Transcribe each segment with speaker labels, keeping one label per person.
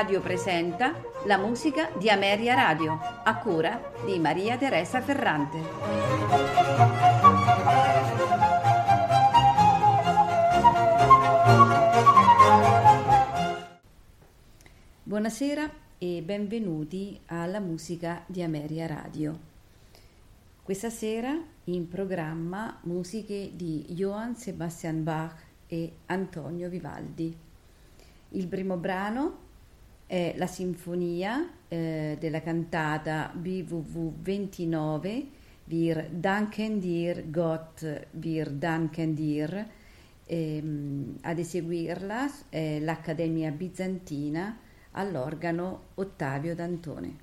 Speaker 1: Radio presenta la musica di Ameria Radio, a cura di Maria Teresa Ferrante. Buonasera e benvenuti alla musica di Ameria Radio. Questa sera in programma musiche di Johann Sebastian Bach e Antonio Vivaldi. Il primo brano è la sinfonia eh, della cantata BWV 29 Wir danken dir Gott, wir danken dir. Ehm, ad eseguirla è l'Accademia Bizantina all'organo Ottavio D'Antone.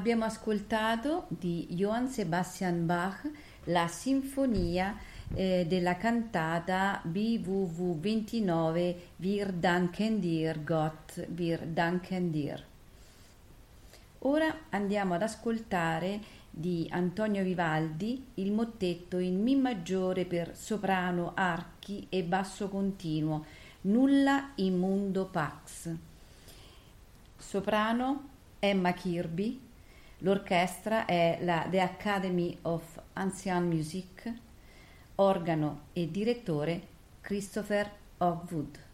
Speaker 1: Abbiamo ascoltato di Johann Sebastian Bach la sinfonia eh, della cantata BWV 29 Wir danken dir Gott, wir danken dir. Ora andiamo ad ascoltare di Antonio Vivaldi il mottetto in Mi maggiore per soprano, archi e basso continuo, Nulla immundo pax. Soprano Emma Kirby, L'orchestra è la The Academy of Ancient Music, organo e direttore Christopher Hogwood.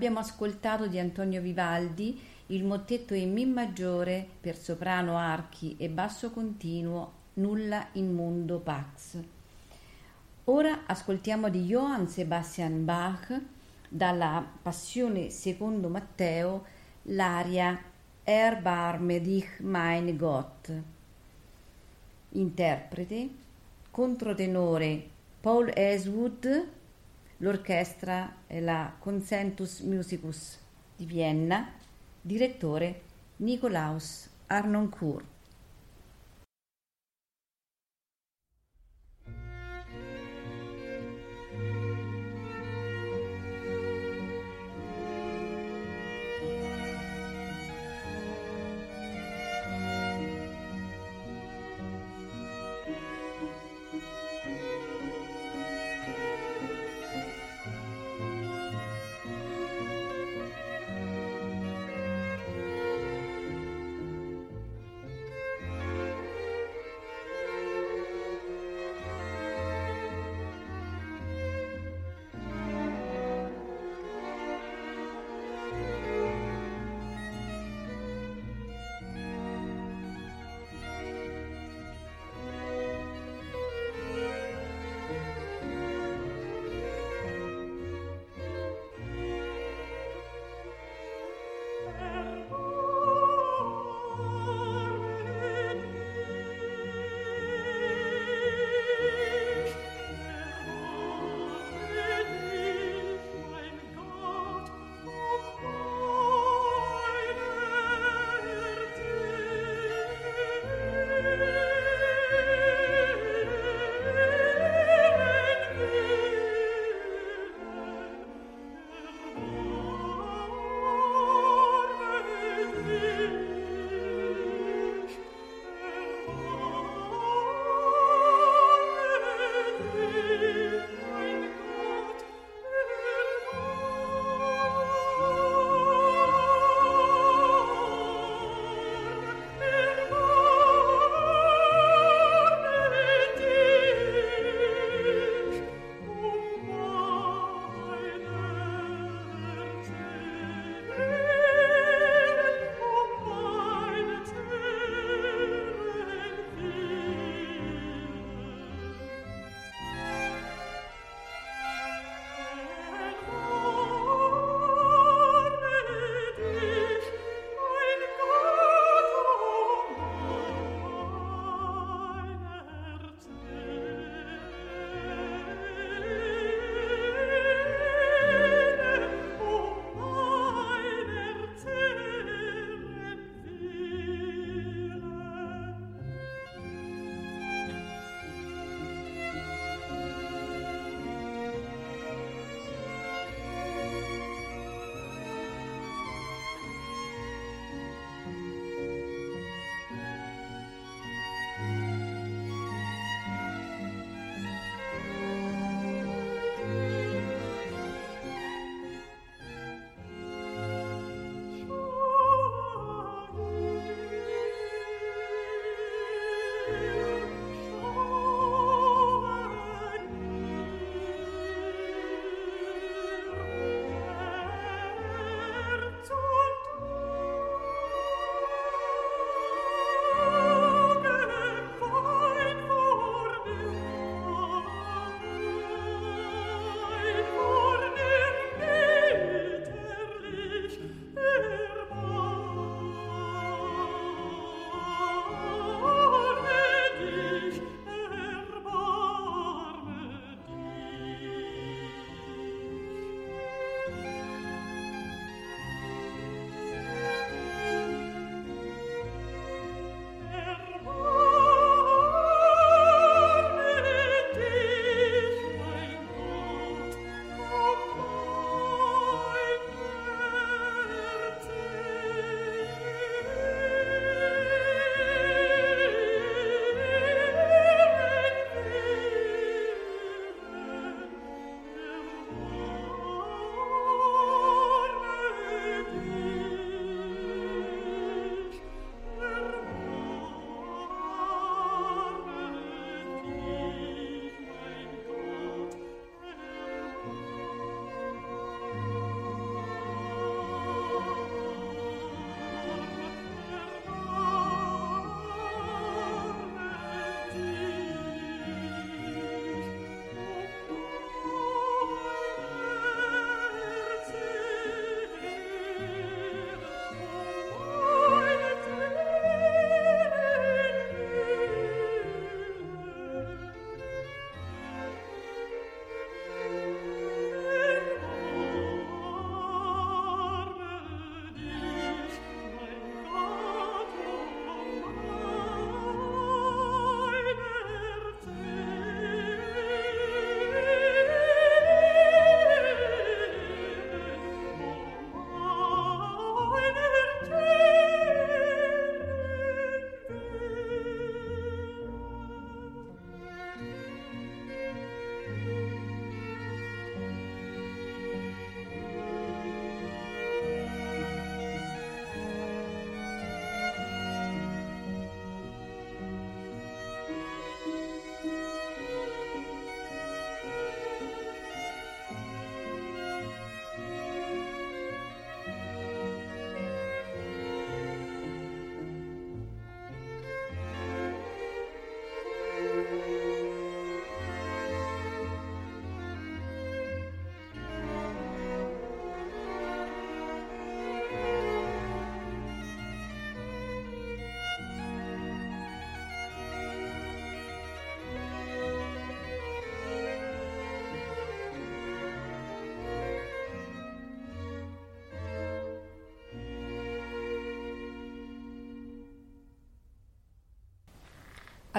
Speaker 1: Abbiamo ascoltato di Antonio Vivaldi il mottetto in Mi maggiore per soprano, archi e basso continuo Nulla in mundo pax. Ora ascoltiamo di Johann Sebastian Bach dalla Passione secondo Matteo l'aria Erbarme dich mein Gott. Interprete controtenore Paul Eswood L'orchestra è la Consentus Musicus di Vienna, direttore Nikolaus Arnoncourt.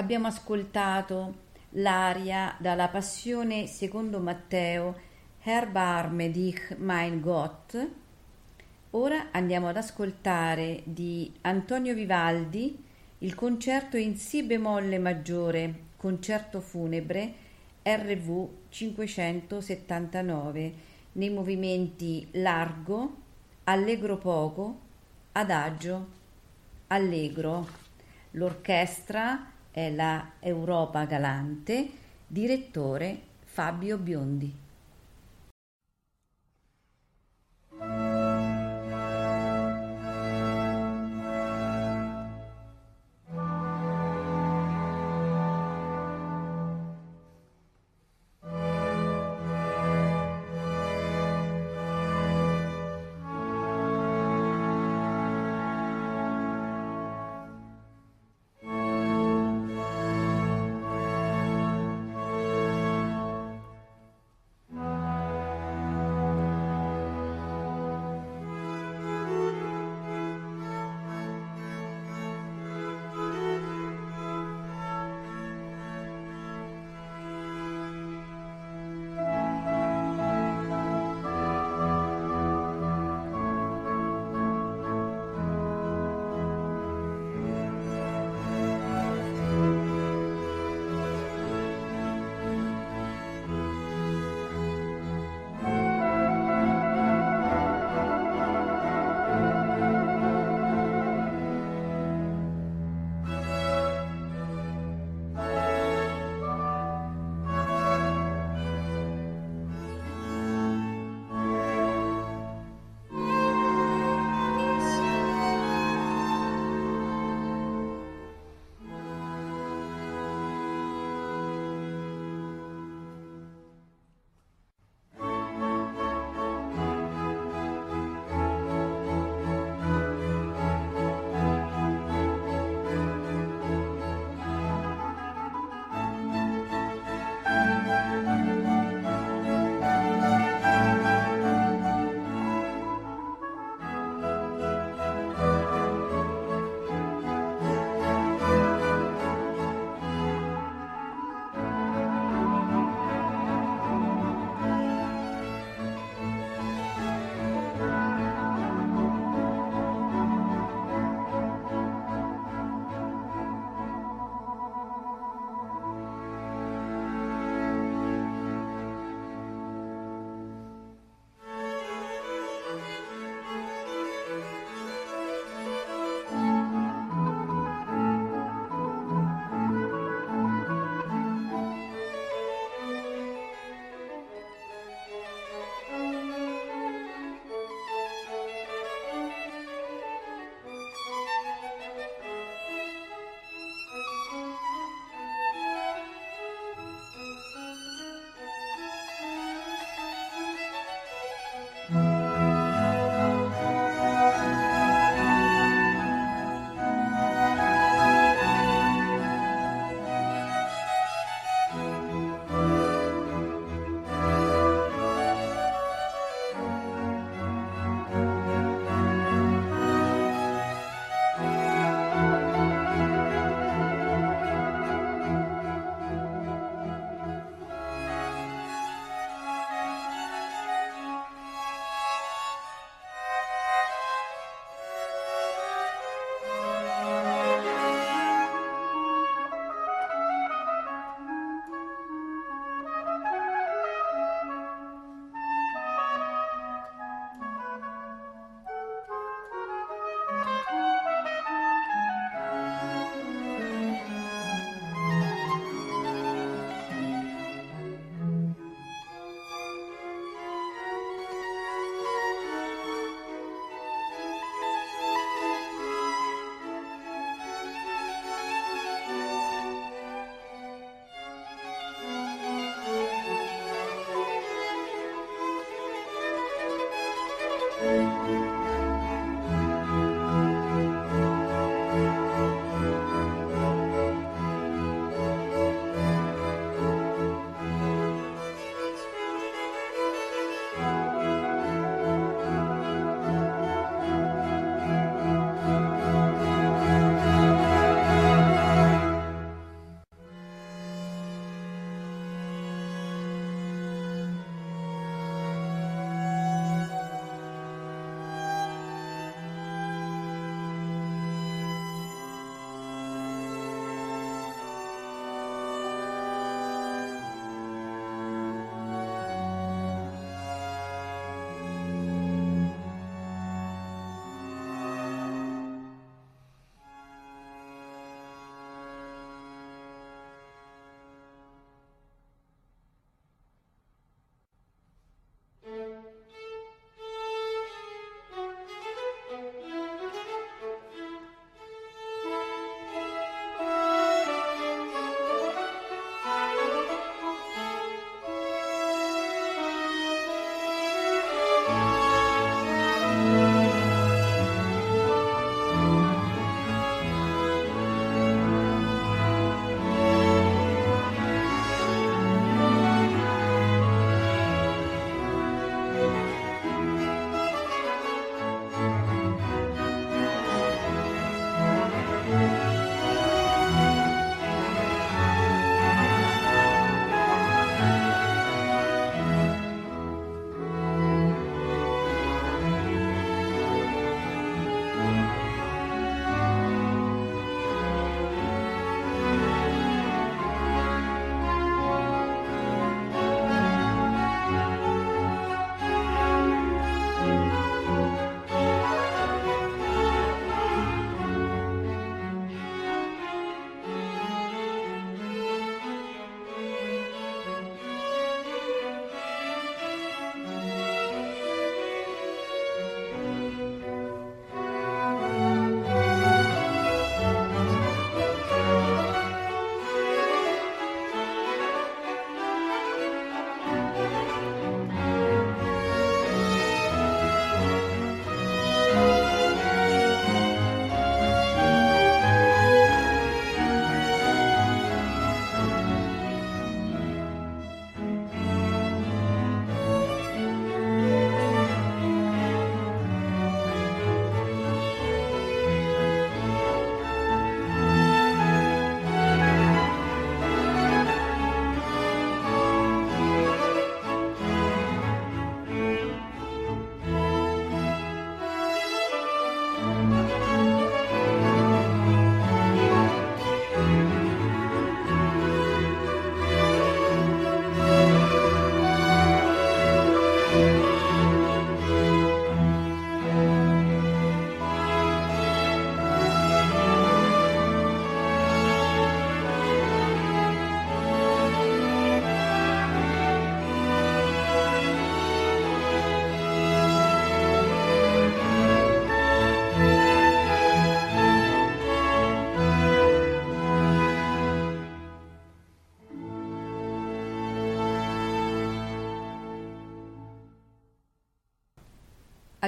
Speaker 1: Abbiamo ascoltato l'aria dalla Passione secondo Matteo, Herbarme dich mein Gott. Ora andiamo ad ascoltare di Antonio Vivaldi il concerto in Si bemolle maggiore, concerto funebre, RV 579, nei movimenti largo, allegro poco, adagio, allegro. L'orchestra è la Europa Galante, direttore Fabio Biondi.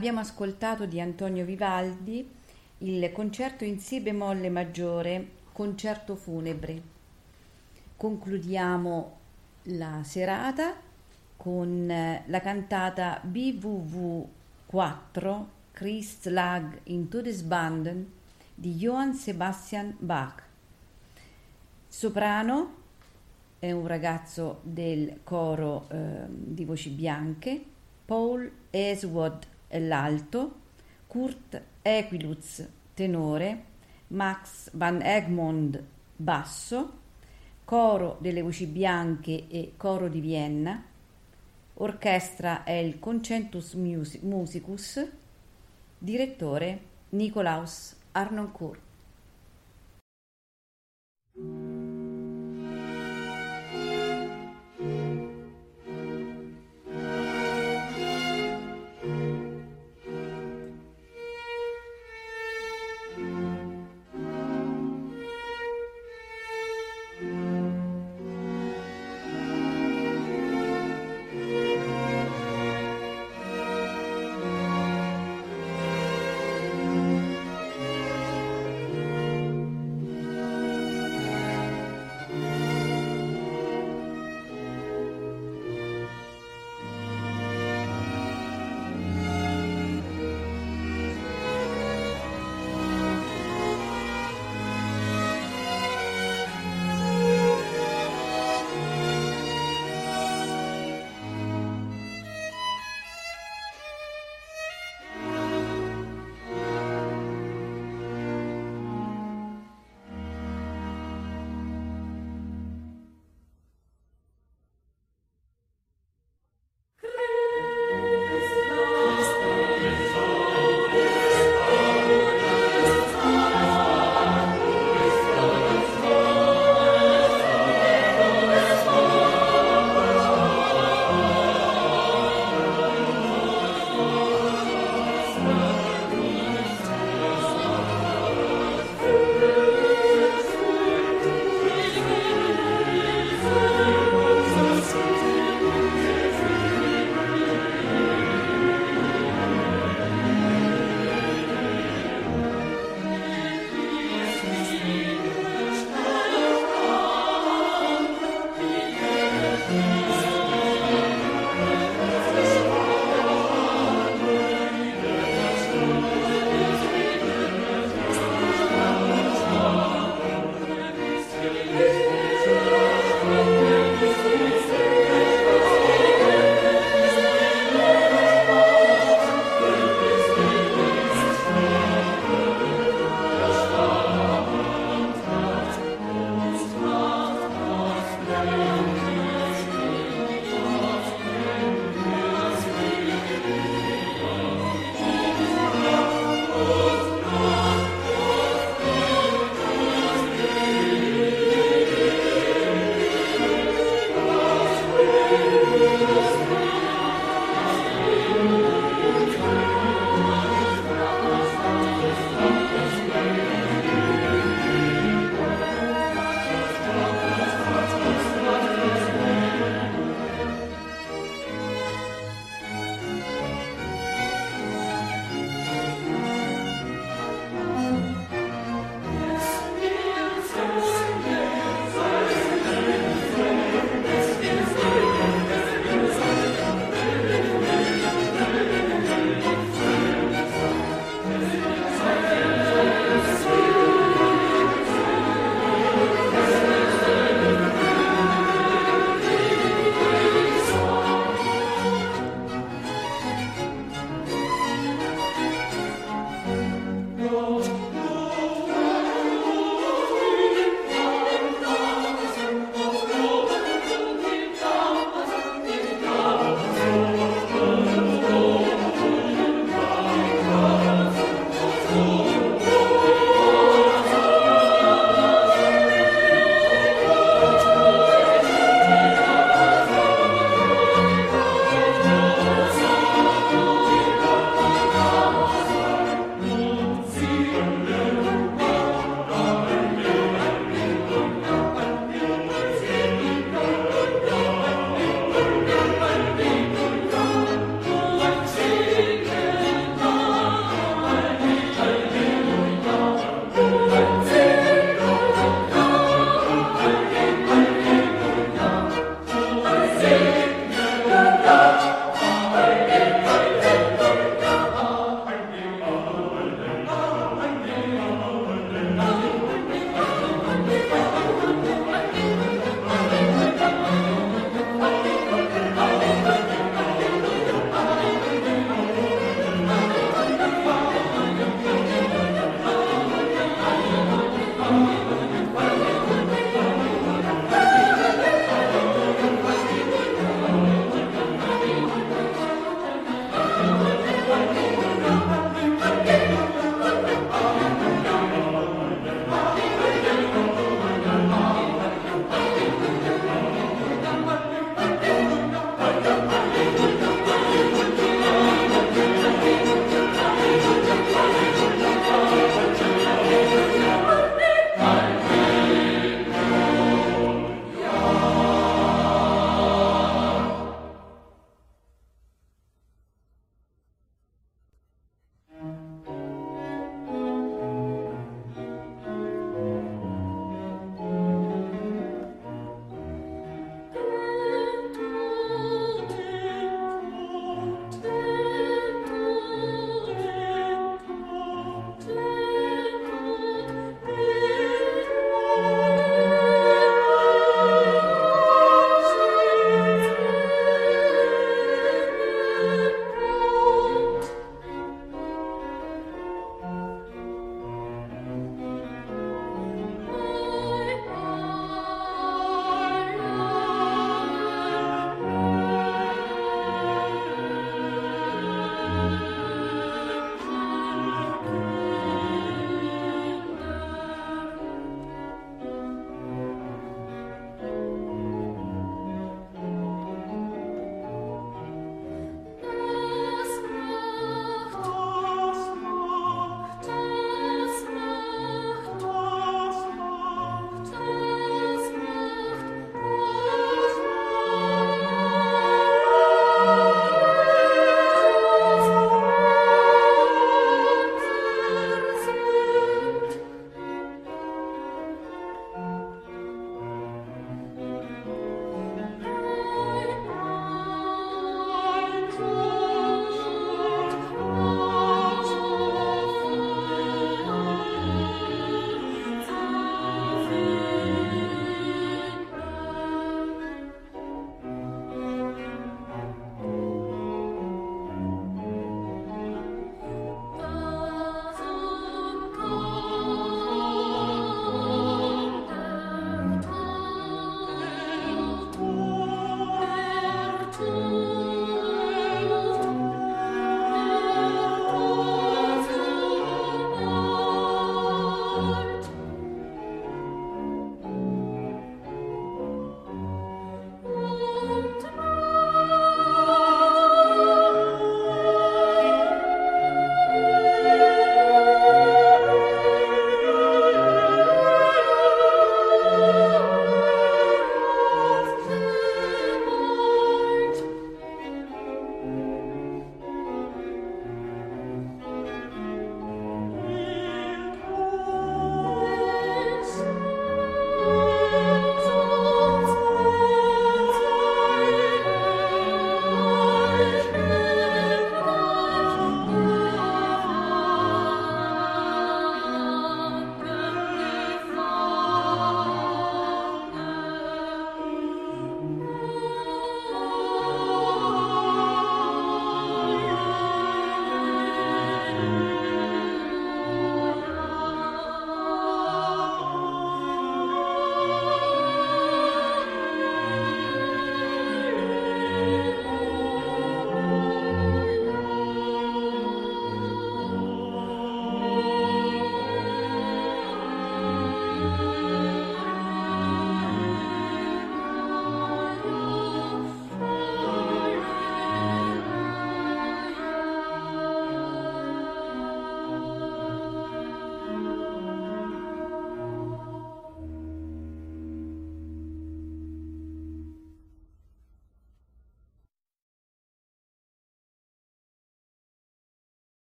Speaker 1: Abbiamo ascoltato di Antonio Vivaldi il concerto in Si bemolle maggiore, concerto funebre. Concludiamo la serata con eh, la cantata BWV 4 Christ lag in Todesbanden di Johann Sebastian Bach. Soprano è un ragazzo del coro eh, di voci bianche, Paul Eswod l'alto, Kurt Equiluz tenore, Max Van Egmond basso, coro delle voci bianche e coro di Vienna, orchestra è il Concentus Musicus, direttore Nicolaus Arnoncourt.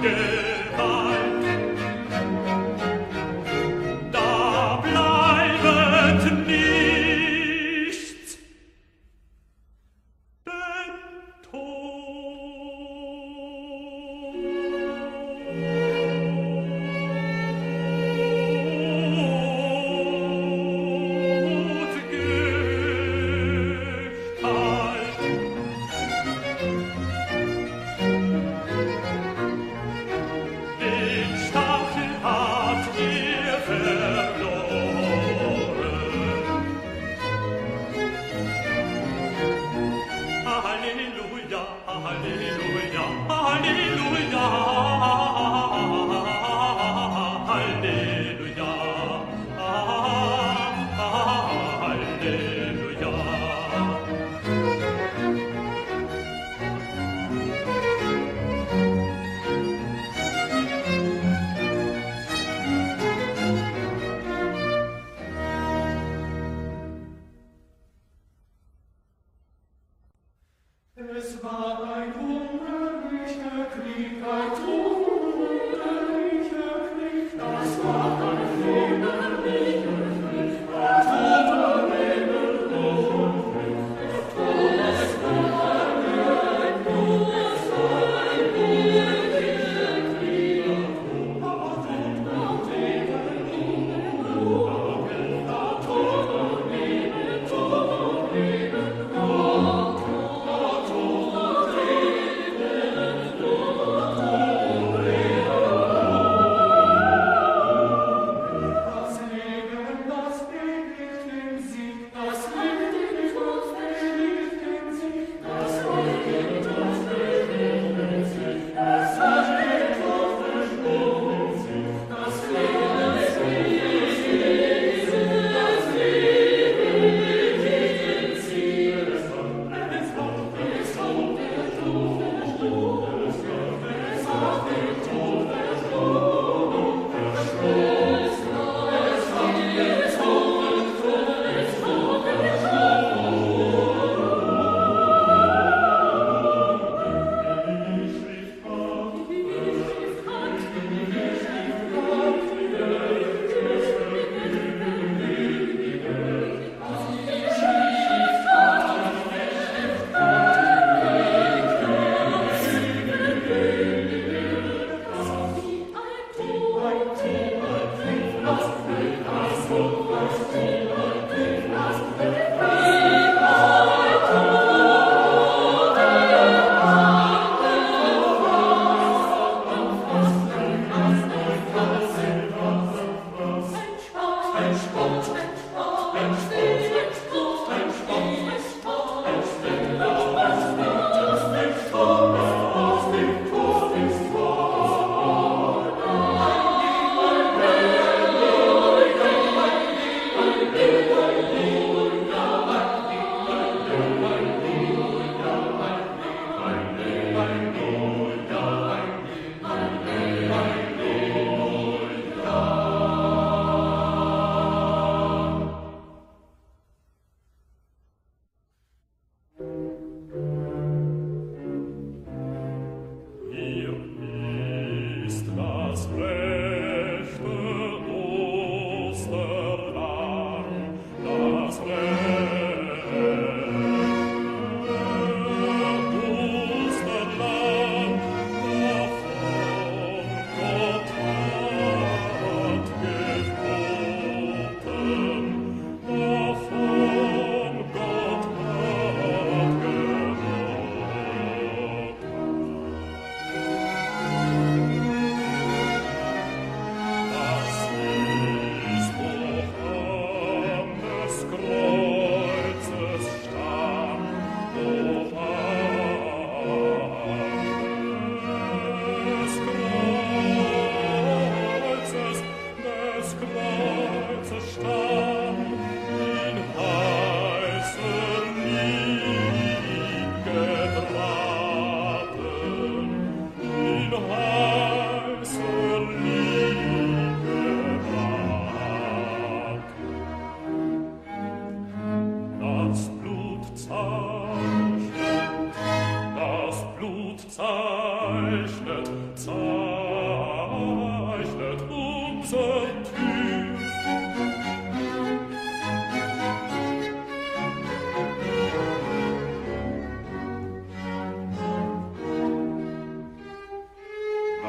Speaker 1: again.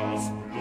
Speaker 1: auf Blut.